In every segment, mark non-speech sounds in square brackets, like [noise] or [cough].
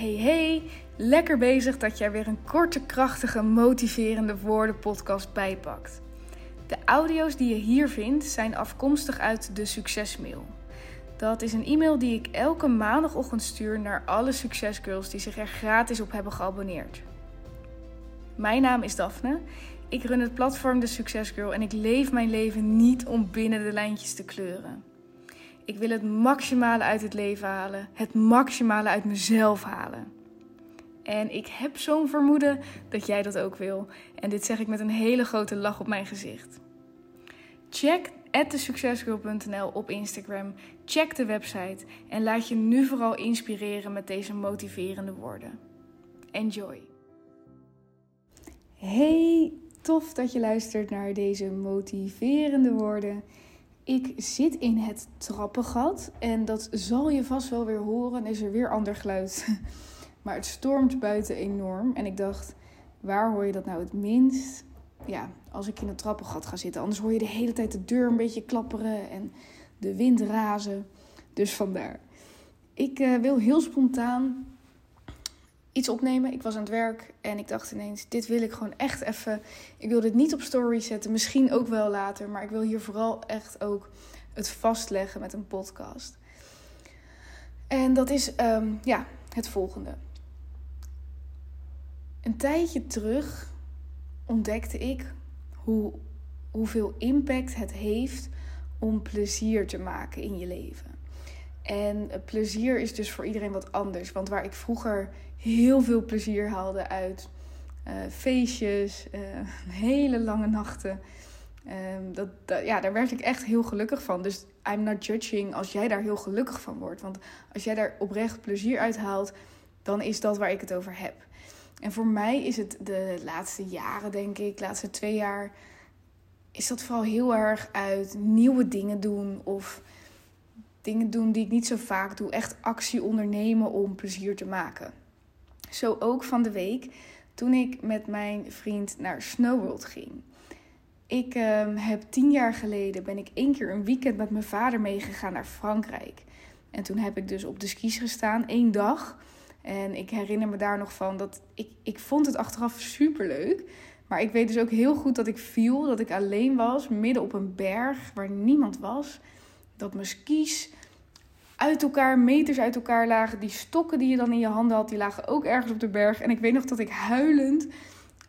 Hey hey, lekker bezig dat jij weer een korte, krachtige, motiverende woorden podcast bijpakt. De audio's die je hier vindt zijn afkomstig uit de Succesmail. Dat is een e-mail die ik elke maandagochtend stuur naar alle succesgirls die zich er gratis op hebben geabonneerd. Mijn naam is Daphne. Ik run het platform De Succesgirl en ik leef mijn leven niet om binnen de lijntjes te kleuren. Ik wil het maximale uit het leven halen, het maximale uit mezelf halen. En ik heb zo'n vermoeden dat jij dat ook wil. En dit zeg ik met een hele grote lach op mijn gezicht. Check thesuccesgirl.nl op Instagram. Check de website en laat je nu vooral inspireren met deze motiverende woorden. Enjoy. Hey, tof dat je luistert naar deze motiverende woorden. Ik zit in het trappengat en dat zal je vast wel weer horen. Is er weer ander geluid. [laughs] Maar het stormt buiten enorm. En ik dacht, waar hoor je dat nou het minst? Ja, als ik in het trappengat ga zitten. Anders hoor je de hele tijd de deur een beetje klapperen en de wind razen. Dus vandaar. Ik uh, wil heel spontaan iets opnemen. Ik was aan het werk en ik dacht ineens: dit wil ik gewoon echt even. Ik wil dit niet op story zetten, misschien ook wel later, maar ik wil hier vooral echt ook het vastleggen met een podcast. En dat is um, ja, het volgende. Een tijdje terug ontdekte ik hoe, hoeveel impact het heeft om plezier te maken in je leven. En plezier is dus voor iedereen wat anders. Want waar ik vroeger heel veel plezier haalde uit uh, feestjes, uh, [laughs] hele lange nachten. Dat, dat, ja, daar werd ik echt heel gelukkig van. Dus I'm not judging als jij daar heel gelukkig van wordt. Want als jij daar oprecht plezier uit haalt, dan is dat waar ik het over heb. En voor mij is het de laatste jaren, denk ik, de laatste twee jaar, is dat vooral heel erg uit nieuwe dingen doen of dingen doen die ik niet zo vaak doe. Echt actie ondernemen om plezier te maken. Zo ook van de week toen ik met mijn vriend naar Snowworld ging. Ik uh, heb tien jaar geleden ben ik één keer een weekend met mijn vader meegegaan naar Frankrijk. En toen heb ik dus op de skis gestaan, één dag. En ik herinner me daar nog van dat ik, ik vond het achteraf super leuk. Maar ik weet dus ook heel goed dat ik viel, dat ik alleen was, midden op een berg waar niemand was. Dat mijn skis uit elkaar, meters uit elkaar lagen. Die stokken die je dan in je handen had, die lagen ook ergens op de berg. En ik weet nog dat ik huilend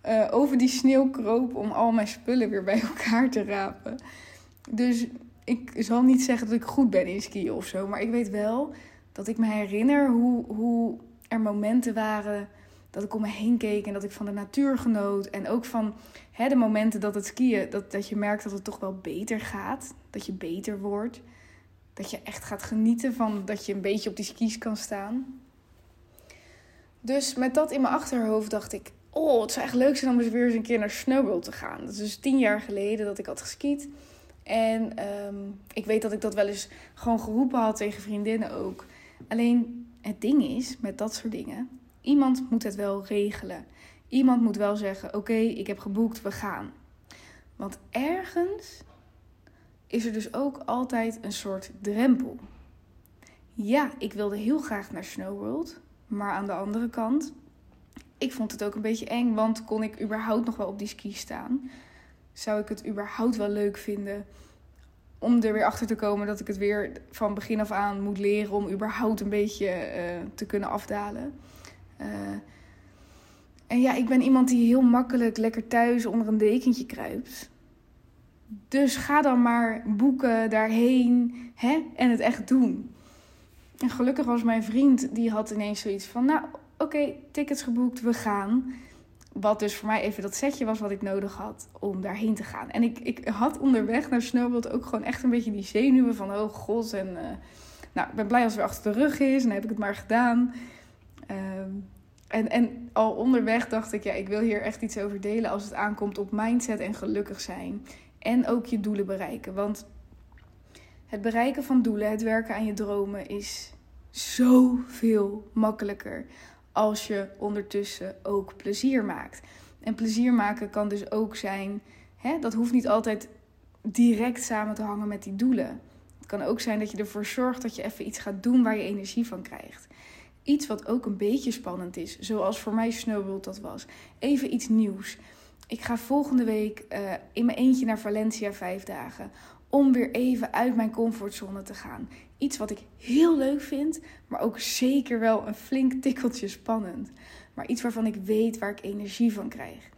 uh, over die sneeuw kroop om al mijn spullen weer bij [laughs] elkaar te rapen. Dus ik zal niet zeggen dat ik goed ben in skiën of zo. Maar ik weet wel dat ik me herinner hoe, hoe er momenten waren dat ik om me heen keek en dat ik van de natuur genoot. En ook van hè, de momenten dat het skiën, dat, dat je merkt dat het toch wel beter gaat. Dat je beter wordt. Dat je echt gaat genieten van dat je een beetje op die skis kan staan. Dus met dat in mijn achterhoofd dacht ik: Oh, het zou echt leuk zijn om eens weer eens een keer naar Snowboard te gaan. Dat is dus tien jaar geleden dat ik had geskiet. En um, ik weet dat ik dat wel eens gewoon geroepen had tegen vriendinnen ook. Alleen het ding is met dat soort dingen: iemand moet het wel regelen. Iemand moet wel zeggen: Oké, ik heb geboekt, we gaan. Want ergens is er dus ook altijd een soort drempel. Ja, ik wilde heel graag naar Snowworld, maar aan de andere kant, ik vond het ook een beetje eng, want kon ik überhaupt nog wel op die ski staan? Zou ik het überhaupt wel leuk vinden om er weer achter te komen dat ik het weer van begin af aan moet leren om überhaupt een beetje uh, te kunnen afdalen? Uh, en ja, ik ben iemand die heel makkelijk lekker thuis onder een dekentje kruipt. Dus ga dan maar boeken daarheen hè, en het echt doen. En gelukkig was mijn vriend, die had ineens zoiets van... Nou, oké, tickets geboekt, we gaan. Wat dus voor mij even dat setje was wat ik nodig had om daarheen te gaan. En ik, ik had onderweg naar Snowboard ook gewoon echt een beetje die zenuwen van... Oh god, en... Uh, nou, ik ben blij als het achter de rug is en heb ik het maar gedaan. Uh, en, en al onderweg dacht ik, ja, ik wil hier echt iets over delen als het aankomt op mindset en gelukkig zijn. En ook je doelen bereiken. Want het bereiken van doelen, het werken aan je dromen is zoveel makkelijker als je ondertussen ook plezier maakt. En plezier maken kan dus ook zijn, hè, dat hoeft niet altijd direct samen te hangen met die doelen. Het kan ook zijn dat je ervoor zorgt dat je even iets gaat doen waar je energie van krijgt. Iets wat ook een beetje spannend is, zoals voor mij Snowboard dat was. Even iets nieuws. Ik ga volgende week uh, in mijn eentje naar Valencia vijf dagen. Om weer even uit mijn comfortzone te gaan. Iets wat ik heel leuk vind, maar ook zeker wel een flink tikkeltje spannend. Maar iets waarvan ik weet waar ik energie van krijg.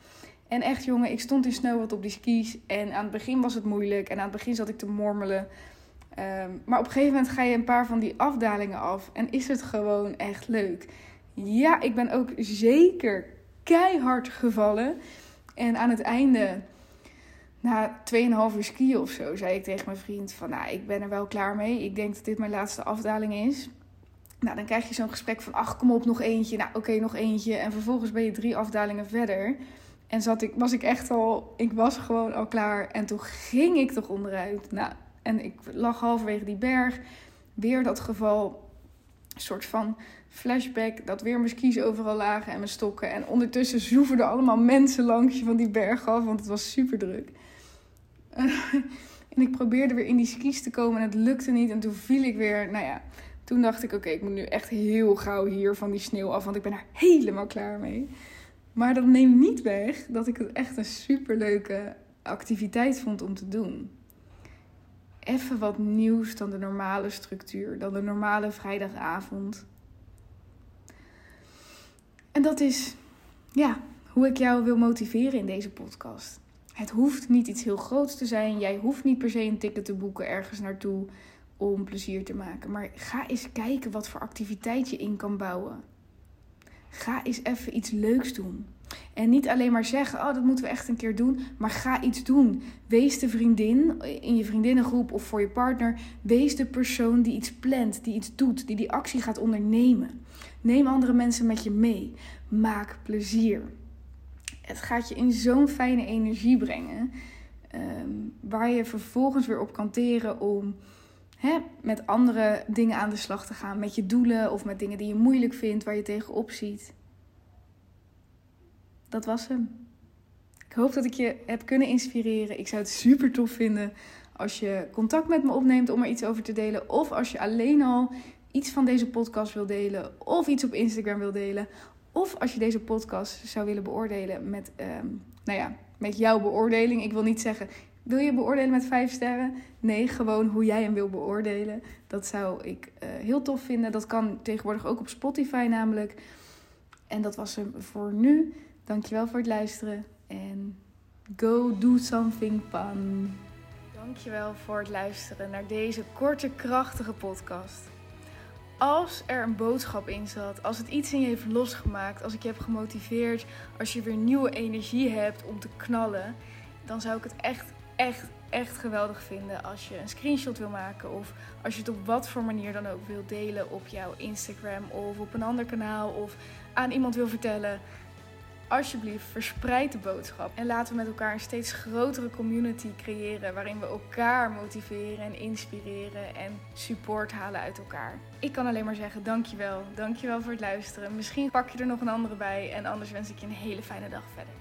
En echt jongen, ik stond in Snowboard op die skis. En aan het begin was het moeilijk. En aan het begin zat ik te mormelen. Ehm, maar op een gegeven moment ga je een paar van die afdalingen af. En is het gewoon echt leuk. Ja, ik ben ook zeker keihard gevallen. En aan het einde, na 2,5 uur skiën of zo, zei ik tegen mijn vriend: van nou, ik ben er wel klaar mee. Ik denk dat dit mijn laatste afdaling is. Nou, dan krijg je zo'n gesprek van: ach, kom op, nog eentje. Nou, oké, nog eentje. En vervolgens ben je drie afdalingen verder. En zat ik, was ik echt al, ik was gewoon al klaar. En toen ging ik toch onderuit. Nou, en ik lag halverwege die berg. Weer dat geval, soort van flashback, dat weer mijn skis overal lagen en mijn stokken. En ondertussen zoeverden allemaal mensen langs van die berg af, want het was super druk. [laughs] en ik probeerde weer in die skis te komen en het lukte niet. En toen viel ik weer, nou ja, toen dacht ik, oké, ik moet nu echt heel gauw hier van die sneeuw af, want ik ben er helemaal klaar mee. Maar dat neemt niet weg dat ik het echt een superleuke activiteit vond om te doen. Even wat nieuws dan de normale structuur, dan de normale vrijdagavond. En dat is, ja, hoe ik jou wil motiveren in deze podcast. Het hoeft niet iets heel groots te zijn. Jij hoeft niet per se een ticket te boeken ergens naartoe om plezier te maken. Maar ga eens kijken wat voor activiteit je in kan bouwen. Ga eens even iets leuks doen. En niet alleen maar zeggen, oh dat moeten we echt een keer doen, maar ga iets doen. Wees de vriendin in je vriendinnengroep of voor je partner. Wees de persoon die iets plant, die iets doet, die die actie gaat ondernemen. Neem andere mensen met je mee. Maak plezier. Het gaat je in zo'n fijne energie brengen, ehm, waar je vervolgens weer op kan teren om hè, met andere dingen aan de slag te gaan. Met je doelen of met dingen die je moeilijk vindt, waar je tegenop ziet. Dat was hem. Ik hoop dat ik je heb kunnen inspireren. Ik zou het super tof vinden als je contact met me opneemt om er iets over te delen. Of als je alleen al iets van deze podcast wil delen. Of iets op Instagram wil delen. Of als je deze podcast zou willen beoordelen met, ehm, nou ja, met jouw beoordeling. Ik wil niet zeggen, wil je beoordelen met vijf sterren? Nee, gewoon hoe jij hem wil beoordelen. Dat zou ik uh, heel tof vinden. Dat kan tegenwoordig ook op Spotify namelijk. En dat was hem voor nu. Dankjewel voor het luisteren. En go do something fun. Dankjewel voor het luisteren naar deze korte, krachtige podcast. Als er een boodschap in zat, als het iets in je heeft losgemaakt, als ik je heb gemotiveerd, als je weer nieuwe energie hebt om te knallen, dan zou ik het echt echt, echt geweldig vinden als je een screenshot wil maken. Of als je het op wat voor manier dan ook wil delen op jouw Instagram of op een ander kanaal. Of aan iemand wil vertellen. Alsjeblieft, verspreid de boodschap. En laten we met elkaar een steeds grotere community creëren. Waarin we elkaar motiveren en inspireren en support halen uit elkaar. Ik kan alleen maar zeggen dankjewel. Dankjewel voor het luisteren. Misschien pak je er nog een andere bij. En anders wens ik je een hele fijne dag verder.